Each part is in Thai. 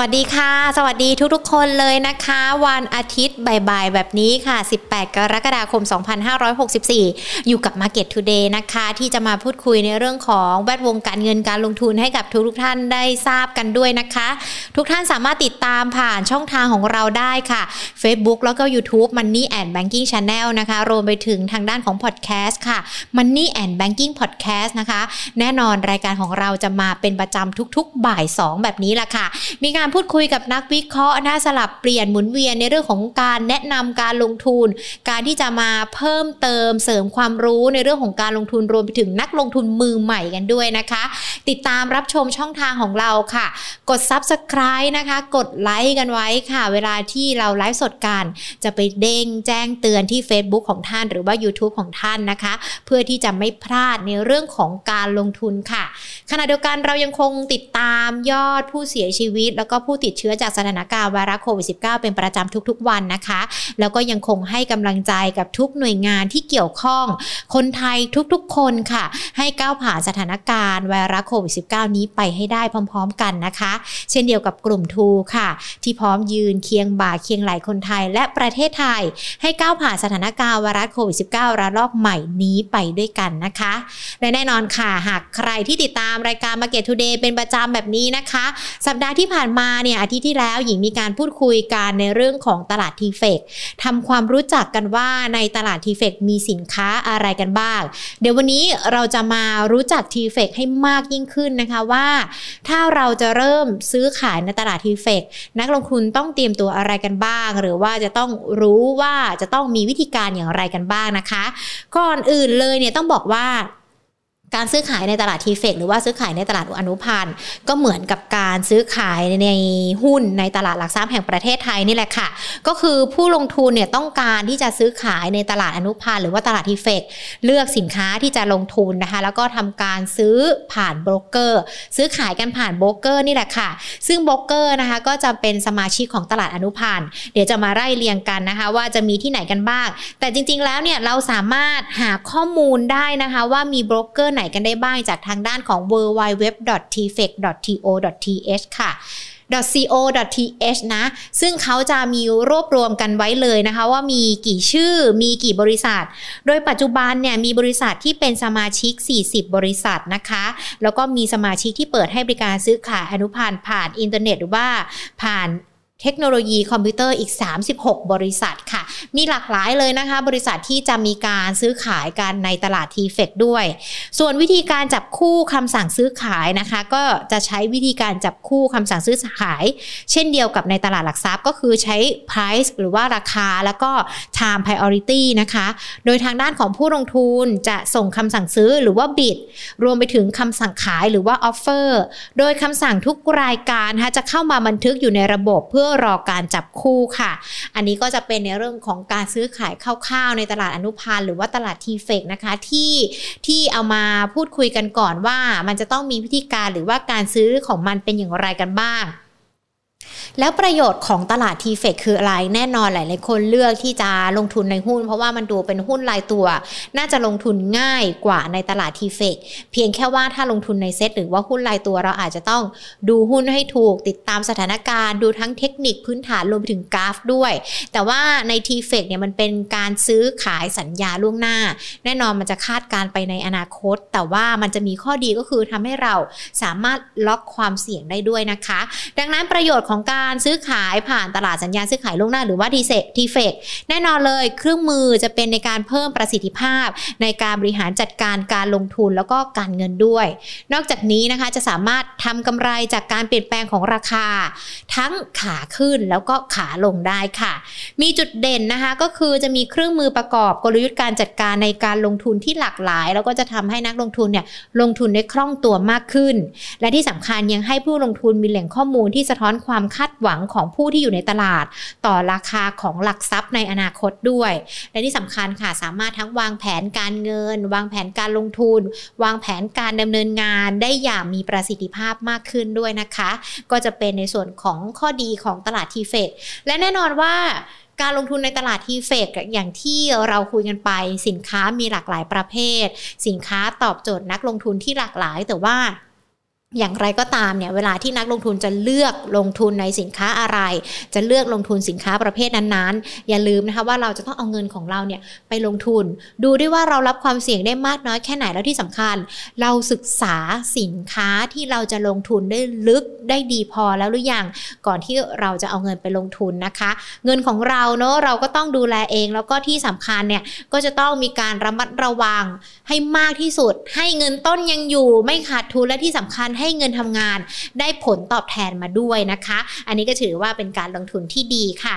วัสดีค่ะ สวัสดีทุกๆ คนเลยนะคะ วันอาทิตย์บ่ายๆ แบบนี้ค่ะ 18 กรกฎาคม 2564 อยู่กับ Market Today นะคะ ที่จะมาพูดคุยในเรื่องของแวดวงการเงินการลงทุนให้กับทุกๆท่านได้ทราบกันด้วยนะคะ ทุกท่านสามารถติดตามผ่านช่องทางของเราได้ค่ะ Facebook แล้วก็ YouTube Money and Banking Channel นะคะ รวมไปถึงทางด้านของ Podcast ค่ะ Money and Banking Podcast นะคะ แน่นอนรายการของเราจะมาเป็นประจำทุกๆ บ่าย 2 แบบนี้แหละค่ะ มีการพูดคุยกับนักวิเคราะห์นะสลับเปลี่ยนหมุนเวียนในเรื่องของการแนะนำการลงทุน การที่จะมาเพิ่มเติมเสริมความรู้ในเรื่องของการลงทุนรวมไปถึงนักลงทุนมือใหม่กันด้วยนะคะ ติดตามรับชมช่องทางของเราค่ะ กด Subscribe นะคะ กดไลค์กันไว้ค่ะ เวลาที่เราไลฟ์สดกันจะไปเด้งแจ้งเตือนที่ Facebook ของท่านหรือว่า YouTube ของท่านนะคะ เพื่อที่จะไม่พลาดในเรื่องของการลงทุนค่ะ ขณะเดียวกันเรายังคงติดตามยอดผู้เสียชีวิตแล้วก็ผู้ติดเชื้อจากสถานการณ์ไวรัสโควิด -19 เป็นประจำทุกๆวันนะคะ แล้วก็ยังคงให้กำลังใจกับทุกหน่วยงานที่เกี่ยวข้อง คนไทยทุกๆคนค่ะ ให้ก้าวผ่านสถานการณ์ไวรัสโควิด -19 นี้ไปให้ได้พร้อม ๆ กันนะคะ เช่นเดียวกับกลุ่มทูค่ะ ที่พร้อมยืนเคียงบ่าเคียงไหลคนไทยและประเทศไทย ให้ก้าวผ่านสถานการณ์ไวรัสโควิด -19 ระลอกใหม่นี้ไปด้วยกันนะคะ และแน่นอนค่ะ หากใครที่ติดตามรายการ Market Today เป็นประจำแบบนี้นะคะ สัปดาห์ที่ผ่านมาเนี่ยอาทิตย์ที่แล้วหญิงมีการพูดคุยกันในเรื่องของตลาดทีเฟกทำความรู้จักกันว่าในตลาดทีเฟกมีสินค้าอะไรกันบ้าง เดี๋ยววันนี้เราจะมารู้จักทีเฟกให้มากยิ่งขึ้นนะคะว่า ถ้าเราจะเริ่มซื้อขายในตลาดทีเฟกนักลงทุนต้องเตรียมตัวอะไรกันบ้าง หรือว่าจะต้องรู้ว่าจะต้องมีวิธีการอย่างไรกันบ้างนะคะ ก่อนอื่นเลยเนี่ยต้องบอกว่า การซื้อขายในตลาดทีเฟกหรือว่าซื้อขายในตลาดอนุพันธ์ก็เหมือนกับการซื้อขายในหุ้นในตลาดหลักทรัพย์แห่งประเทศไทยนี่แหละค่ะ ก็คือผู้ลงทุนเนี่ยต้องการที่จะซื้อขายในตลาดอนุพันธ์หรือว่าตลาดทีเฟกเลือกสินค้าที่จะลงทุนนะคะ แล้วก็ทำการซื้อผ่านโบรกเกอร์ ซื้อขายกันผ่านโบรกเกอร์นี่แหละค่ะ ซึ่งโบรกเกอร์นะคะก็จะเป็นสมาชิกของตลาดอนุพันธ์เดี๋ยวจะมาไล่เรียงกันนะคะ ว่าจะมีที่ไหนกันบ้าง แต่จริง ๆ แล้วเนี่ยเราสามารถหาข้อมูลได้นะคะว่ามีโบรกเกอร์ไหนกันได้บ้างจากทางด้านของ w w w t f e c t o th ค่ะ .co.th นะ ซึ่งเขาจะมีรวบรวมกันไว้เลยนะคะ ว่ามีกี่ชื่อมีกี่บริษัท โดยปัจจุบันเนี่ยมีบริษัทที่เป็นสมาชิก 40 บริษัทนะคะ แล้วก็มีสมาชิกที่เปิดให้บริการซื้อขายอนุพันธ์ผ่านอินเทอร์เน็ตหรือว่าผ่านเทคโนโลยีคอมพิวเตอร์อีก 36 บริษัทค่ะ มีหลากหลายเลยนะคะ บริษัทที่จะมีการซื้อขายกันในตลาด TFEX ด้วย ส่วนวิธีการจับคู่คำสั่งซื้อขายนะคะ ก็จะใช้วิธีการจับคู่คำสั่งซื้อขาย เช่นเดียวกับในตลาดหลักทรัพย์ก็คือใช้ price หรือว่าราคาแล้วก็ time priority นะคะ โดยทางด้านของผู้ลงทุนจะส่งคำสั่งซื้อหรือว่า bid รวมไปถึงคำสั่งขายหรือว่า offer โดยคำสั่งทุกรายการะจะเข้ามาบันทึกอยู่ในระบบเพื่อรอการจับคู่ค่ะ อันนี้ก็จะเป็นในเรื่องของการซื้อขายคร่าวๆในตลาดอนุพันธ์หรือว่าตลาดทีเฟกนะคะที่ที่เอามาพูดคุยกันก่อนว่ามันจะต้องมีวิธีการหรือว่าการซื้อของมันเป็นอย่างไรกันบ้าง แล้วประโยชน์ของตลาดทีเฟกคืออะไร แน่นอนหลาย ๆ คนเลือกที่จะลงทุนในหุ้น เพราะว่ามันดูเป็นหุ้นรายตัว น่าจะลงทุนง่ายกว่าในตลาดทีเฟกเพียงแค่ว่าถ้าลงทุนในเซ็ตหรือว่าหุ้นรายตัวเราอาจจะต้องดูหุ้นให้ถูกติดตามสถานการณ์ดูทั้งเทคนิคพื้นฐานรวมถึงกราฟด้วย แต่ว่าในทีเฟกเนี่ยมันเป็นการซื้อขายสัญญาล่วงหน้า แน่นอนมันจะคาดการไปในอนาคต แต่ว่ามันจะมีข้อดีก็คือทำให้เราสามารถล็อกความเสี่ยงได้ด้วยนะคะ ดังนั้นประโยชน์ของการการซื้อขายผ่านตลาดสัญญาซื้อขายล่วงหน้าหรือว่าทีเซทีเฟกแน่นอนเลยเครื่องมือจะเป็นในการเพิ่มประสิทธิภาพ ในการบริหารจัดการการลงทุนแล้วก็การเงินด้วย นอกจากนี้นะคะจะสามารถทำกำไรจากการเปลี่ยนแปลงของราคา ทั้งขาขึ้นแล้วก็ขาลงได้ค่ะ มีจุดเด่นนะคะก็คือจะมีเครื่องมือประกอบกลยุทธ์การจัดการในการลงทุนที่หลากหลาย แล้วก็จะทำให้นักลงทุนเนี่ยลงทุนได้คล่องตัวมากขึ้น และที่สำคัญยังให้ผู้ลงทุนมีแหล่งข้อมูลที่สะท้อนความคาดหวังของผู้ที่อยู่ในตลาด ต่อราคาของหลักทรัพย์ในอนาคตด้วย และที่สำคัญค่ะสามารถทั้งวางแผนการเงิน วางแผนการลงทุน วางแผนการดำเนินงานได้อย่างมีประสิทธิภาพมากขึ้นด้วยนะคะ ก็จะเป็นในส่วนของข้อดีของตลาดทีเฟกและแน่นอนว่าการลงทุนในตลาดทีเฟกอย่างที่เราคุยกันไป สินค้ามีหลากหลายประเภท สินค้าตอบโจทย์นักลงทุนที่หลากหลาย แต่ว่า อย่างไรก็ตามเนี่ยเวลาที่นักลงทุนจะเลือกลงทุนในสินค้าอะไร จะเลือกลงทุนสินค้าประเภทนั้นๆ อย่าลืมนะคะว่าเราจะต้องเอาเงินของเราเนี่ยไปลงทุน ดูด้วยว่าเรารับความเสี่ยงได้มากน้อยแค่ไหนแล้วที่สำคัญ เราศึกษาสินค้าที่เราจะลงทุนได้ลึกได้ดีพอแล้วหรือยังก่อนที่เราจะเอาเงินไปลงทุนนะคะ เงินของเราเนาะเราก็ต้องดูแลเอง แล้วก็ที่สำคัญเนี่ยก็จะต้องมีการระมัดระวังให้มากที่สุด ให้เงินต้นยังอยู่ไม่ขาดทุนและที่สำคัญใให้เงินทำงานได้ผลตอบแทนมาด้วยนะคะ อันนี้ก็ถือว่าเป็นการลงทุนที่ดีค่ะ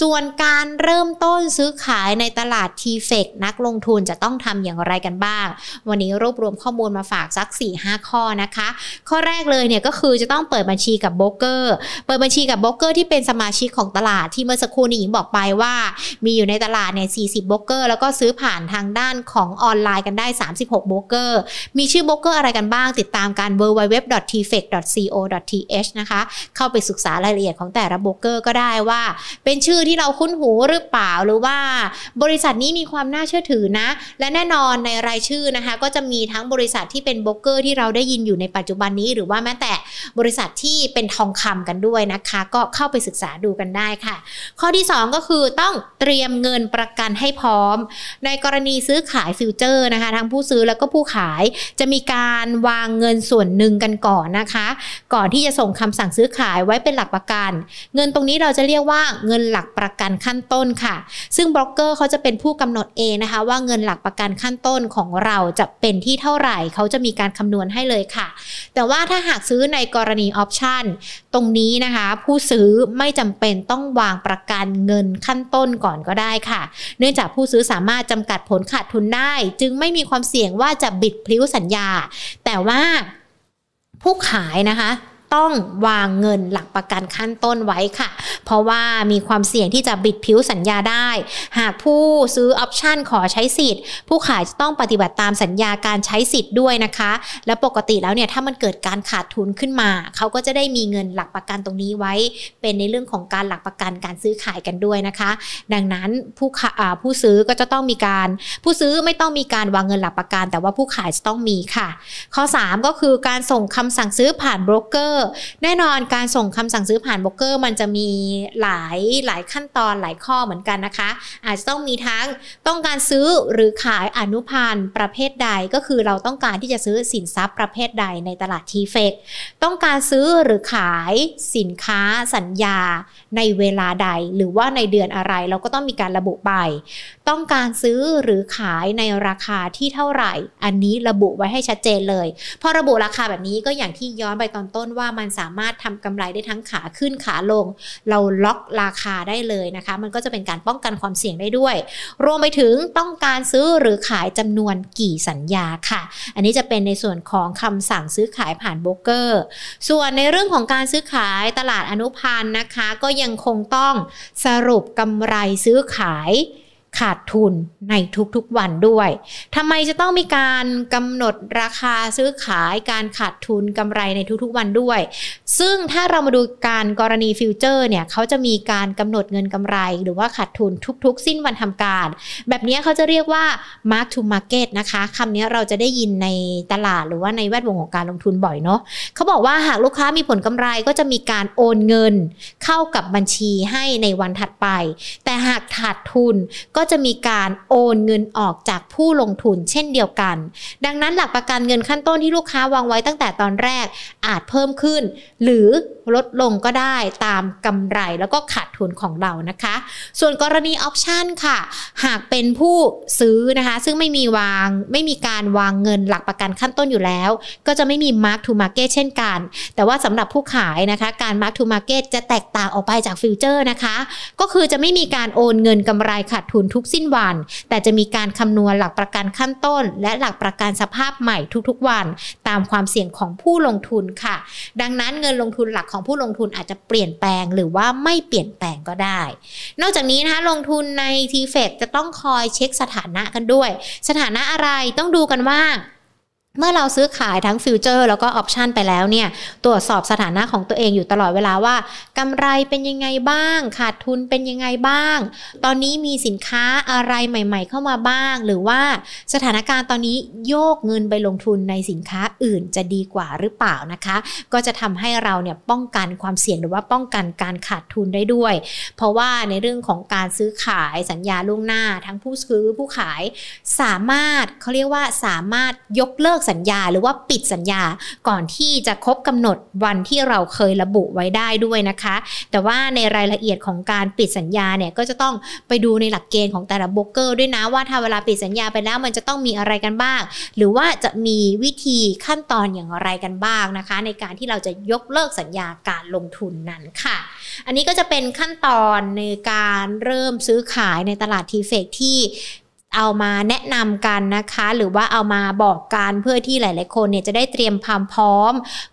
ส่วนการเริ่มต้นซื้อขายในตลาดทีเฟกนักลงทุนจะต้องทำอย่างไรกันบ้าง วันนี้รวบรวมข้อมูลมาฝากสัก 4-5 ข้อนะคะ ข้อแรกเลยเนี่ยก็คือจะต้องเปิดบัญชีกับโบรกเกอร์ เปิดบัญชีกับโบรกเกอร์ที่เป็นสมาชิกของตลาดที่เมื่อสักครู่นี้หญิงบอกไปว่า มีอยู่ในตลาดเนี่ย 40 โบรกเกอร์ แล้วก็ซื้อผ่านทางด้านของออนไลน์กันได้ 36 โบรกเกอร์ มีชื่อโบรกเกอร์อะไรกันบ้าง ติดตามกัน www.tfex.co.th นะคะ เข้าไปศึกษารายละเอียดของแต่ละโบรกเกอร์ก็ได้ว่า เป็นชื่อที่เราคุ้นหูหรือเปล่าหรือว่าบริษัทนี้มีความน่าเชื่อถือนะ และแน่นอนในรายชื่อนะคะ ก็จะมีทั้งบริษัทที่เป็นโบรกเกอร์ที่เราได้ยินอยู่ในปัจจุบันนี้ หรือว่าแม้แต่บริษัทที่เป็นทองคำกันด้วยนะคะ ก็เข้าไปศึกษาดูกันได้ค่ะ ข้อที่ 2 ก็คือต้องเตรียมเงินประกันให้พร้อม ในกรณีซื้อขายฟิวเจอร์นะคะทั้งผู้ซื้อแล้วก็ผู้ขายจะมีการวางเงินส่วนหนึ่งกันก่อนนะคะ ก่อนที่จะส่งคำสั่งซื้อขายไว้เป็นหลักประกัน เงินตรงนี้เราจะเรียกว่าเงินหลักประกันขั้นต้นค่ะ ซึ่งบล็อกเกอร์เขาจะเป็นผู้กำหนดเองนะคะ ว่าเงินหลักประกันขั้นต้นของเราจะเป็นที่เท่าไหร่เขาจะมีการคำนวณให้เลยค่ะ แต่ว่าถ้าหากซื้อในกรณีออปชันตรงนี้นะคะ ผู้ซื้อไม่จำเป็นต้องวางประกันเงินขั้นต้นก่อนก็ได้ค่ะ เนื่องจากผู้ซื้อสามารถจำกัดผลขาดทุนได้ จึงไม่มีความเสี่ยงว่าจะบิดพลิ้วสัญญา แต่ว่า ผู้ขายนะคะ ต้องวางเงินหลักประกันขั้นต้นไว้ค่ะ เพราะว่ามีความเสี่ยงที่จะบิดผิวสัญญาได้ หากผู้ซื้อออปชันขอใช้สิทธิ์ ผู้ขายจะต้องปฏิบัติตามสัญญาการใช้สิทธิ์ด้วยนะคะ และปกติแล้วเนี่ยถ้ามันเกิดการขาดทุนขึ้นมา เขาก็จะได้มีเงินหลักประกันตรงนี้ไว้ เป็นในเรื่องของการหลักประกันการซื้อขายกันด้วยนะคะ ดังนั้นผู้ขาอ่าผู้ซื้อก็จะต้องมีการ ผู้ซื้อไม่ต้องมีการวางเงินหลักประกัน แต่ว่าผู้ขายจะต้องมีค่ะ ข้อ 3 ก็คือการส่งคำสั่งซื้อผ่านโบรกเกอร์แน่นอนการส่งคำสั่งซื้อผ่านโบรกเกอร์ มันจะมีหลายหลายขั้นตอนหลายข้อเหมือนกันนะคะ อาจจะต้องมีทั้งต้องการซื้อหรือขายอนุพันธ์ประเภทใดก็คือเราต้องการที่จะซื้อสินทรัพย์ประเภทใดในตลาดทีเฟกต้องการซื้อหรือขายสินค้าสัญญาในเวลาใดหรือว่าในเดือนอะไรเราก็ต้องมีการระบุไป ต้องการซื้อหรือขายในราคาที่เท่าไหร่ อันนี้ระบุไว้ให้ชัดเจนเลย พอระบุราคาแบบนี้ก็อย่างที่ย้อนไปตอนต้นว่ามันสามารถทำกำไรได้ทั้งขาขึ้นขาลง เราล็อกราคาได้เลยนะคะ มันก็จะเป็นการป้องกันความเสี่ยงได้ด้วย รวมไปถึงต้องการซื้อหรือขายจำนวนกี่สัญญาค่ะ อันนี้จะเป็นในส่วนของคำสั่งซื้อขายผ่านโบรกเกอร์ ส่วนในเรื่องของการซื้อขายตลาดอนุพันธ์นะคะ ก็ยังคงต้องสรุปกำไรซื้อขาย ขาดทุนในทุกๆวันด้วยทำไมจะต้องมีการกำหนดราคาซื้อขายการขาดทุนกำไรในทุกๆวันด้วย ซึ่งถ้าเรามาดูการกรณีฟิวเจอร์เนี่ยเขาจะมีการกำหนดเงินกำไร หรือว่าขาดทุนทุก ๆ สิ้นวันทำการ แบบนี้เขาจะเรียกว่า mark to market นะคะคำนี้เราจะได้ยินในตลาดหรือว่าในแวดวงของการลงทุนบ่อยเนาะเขาบอกว่าหากลูกค้ามีผลกำไรก็จะมีการโอนเงิน เข้ากับบัญชีให้ในวันถัดไป แต่หากขาดทุนก็จะมีการโอนเงินออกจากผู้ลงทุนเช่นเดียวกัน ดังนั้นหลักประกันเงินขั้นต้นที่ลูกค้าวางไว้ตั้งแต่ตอนแรกอาจเพิ่มขึ้น หรือลดลงก็ได้ตามกำไรแล้วก็ขาดทุนของเรานะคะ ส่วนกรณีออปชันค่ะ หากเป็นผู้ซื้อนะคะ ซึ่งไม่มีวางไม่มีการวางเงินหลักประกันขั้นต้นอยู่แล้ว ก็จะไม่มี mark to market เช่นกัน แต่ว่าสำหรับผู้ขายนะคะ การ mark to market จะแตกต่างออกไปจากฟิวเจอร์นะคะ ก็คือจะไม่มีการโอนเงินกำไรขาดทุนทุกสิ้นวัน แต่จะมีการคำนวณหลักประกันขั้นต้น และหลักประกันสภาพใหม่ทุกๆวัน ตามความเสี่ยงของผู้ลงทุนค่ะ ดังนั้นเงินลงทุนหลักของผู้ลงทุนอาจจะเปลี่ยนแปลงหรือว่าไม่เปลี่ยนแปลงก็ได้ นอกจากนี้นะคะลงทุนใน TFEX จะต้องคอยเช็คสถานะกันด้วย สถานะอะไรต้องดูกันว่า เมื่อเราซื้อขายทั้งฟิวเจอร์แล้วก็ออปชันไปแล้วเนี่ย ตรวจสอบสถานะของตัวเองอยู่ตลอดเวลาว่ากำไรเป็นยังไงบ้าง ขาดทุนเป็นยังไงบ้าง ตอนนี้มีสินค้าอะไรใหม่ ๆ เข้ามาบ้าง หรือว่าสถานการณ์ตอนนี้โยกเงินไปลงทุนในสินค้าอื่นจะดีกว่าหรือเปล่านะคะ ก็จะทำให้เราเนี่ยป้องกันความเสี่ยงหรือว่าป้องกันการขาดทุนได้ด้วย เพราะว่าในเรื่องของการซื้อขายสัญญาล่วงหน้า ทั้งผู้ซื้อผู้ขายสามารถเขาเรียกว่าสามารถยกเลิกสัญญาหรือว่าปิดสัญญาก่อนที่จะครบกำหนดวันที่เราเคยระบุไว้ได้ด้วยนะคะ แต่ว่าในรายละเอียดของการปิดสัญญาเนี่ยก็จะต้องไปดูในหลักเกณฑ์ของแต่ละโบรกเกอร์ด้วยนะว่าถ้าเวลาปิดสัญญาไปแล้วมันจะต้องมีอะไรกันบ้าง หรือว่าจะมีวิธีขั้นตอนอย่างไรกันบ้างนะคะ ในการที่เราจะยกเลิกสัญญาการลงทุนนั้นค่ะ อันนี้ก็จะเป็นขั้นตอนในการเริ่มซื้อขายในตลาดทีเฟกที่ เอามาแนะนำกันนะคะ หรือว่าเอามาบอกกันเพื่อที่หลาย ๆ คนเนี่ยจะได้เตรียมความพร้อม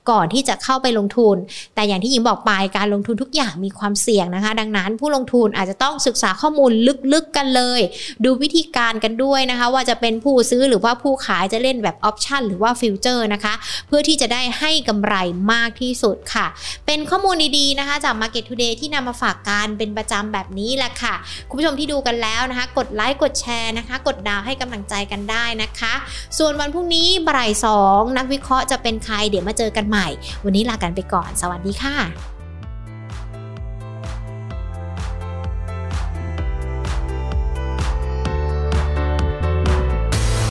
ก่อนที่จะเข้าไปลงทุน แต่อย่างที่หญิงบอกไปการลงทุนทุกอย่างมีความเสี่ยงนะคะ ดังนั้นผู้ลงทุนอาจจะต้องศึกษาข้อมูลลึก ๆ กันเลย ดูวิธีการกันด้วยนะคะ ว่าจะเป็นผู้ซื้อหรือว่าผู้ขายจะเล่นแบบออปชันหรือว่าฟิวเจอร์นะคะ เพื่อที่จะได้ให้กำไรมากที่สุดค่ะ เป็นข้อมูลดี ๆ นะคะ จาก Market Today ที่นำมาฝากกันเป็นประจำแบบนี้แหละค่ะ คุณผู้ชมที่ดูกันแล้วนะคะ กดไลค์กดแชร์นะคะนะคะ กดดาวให้กำลังใจกันได้นะคะ ส่วนวันพรุ่งนี้บ่ายสองนักวิเคราะห์จะเป็นใครเดี๋ยวมาเจอกันใหม่ วันนี้ลากันไปก่อน สวัสดีค่ะ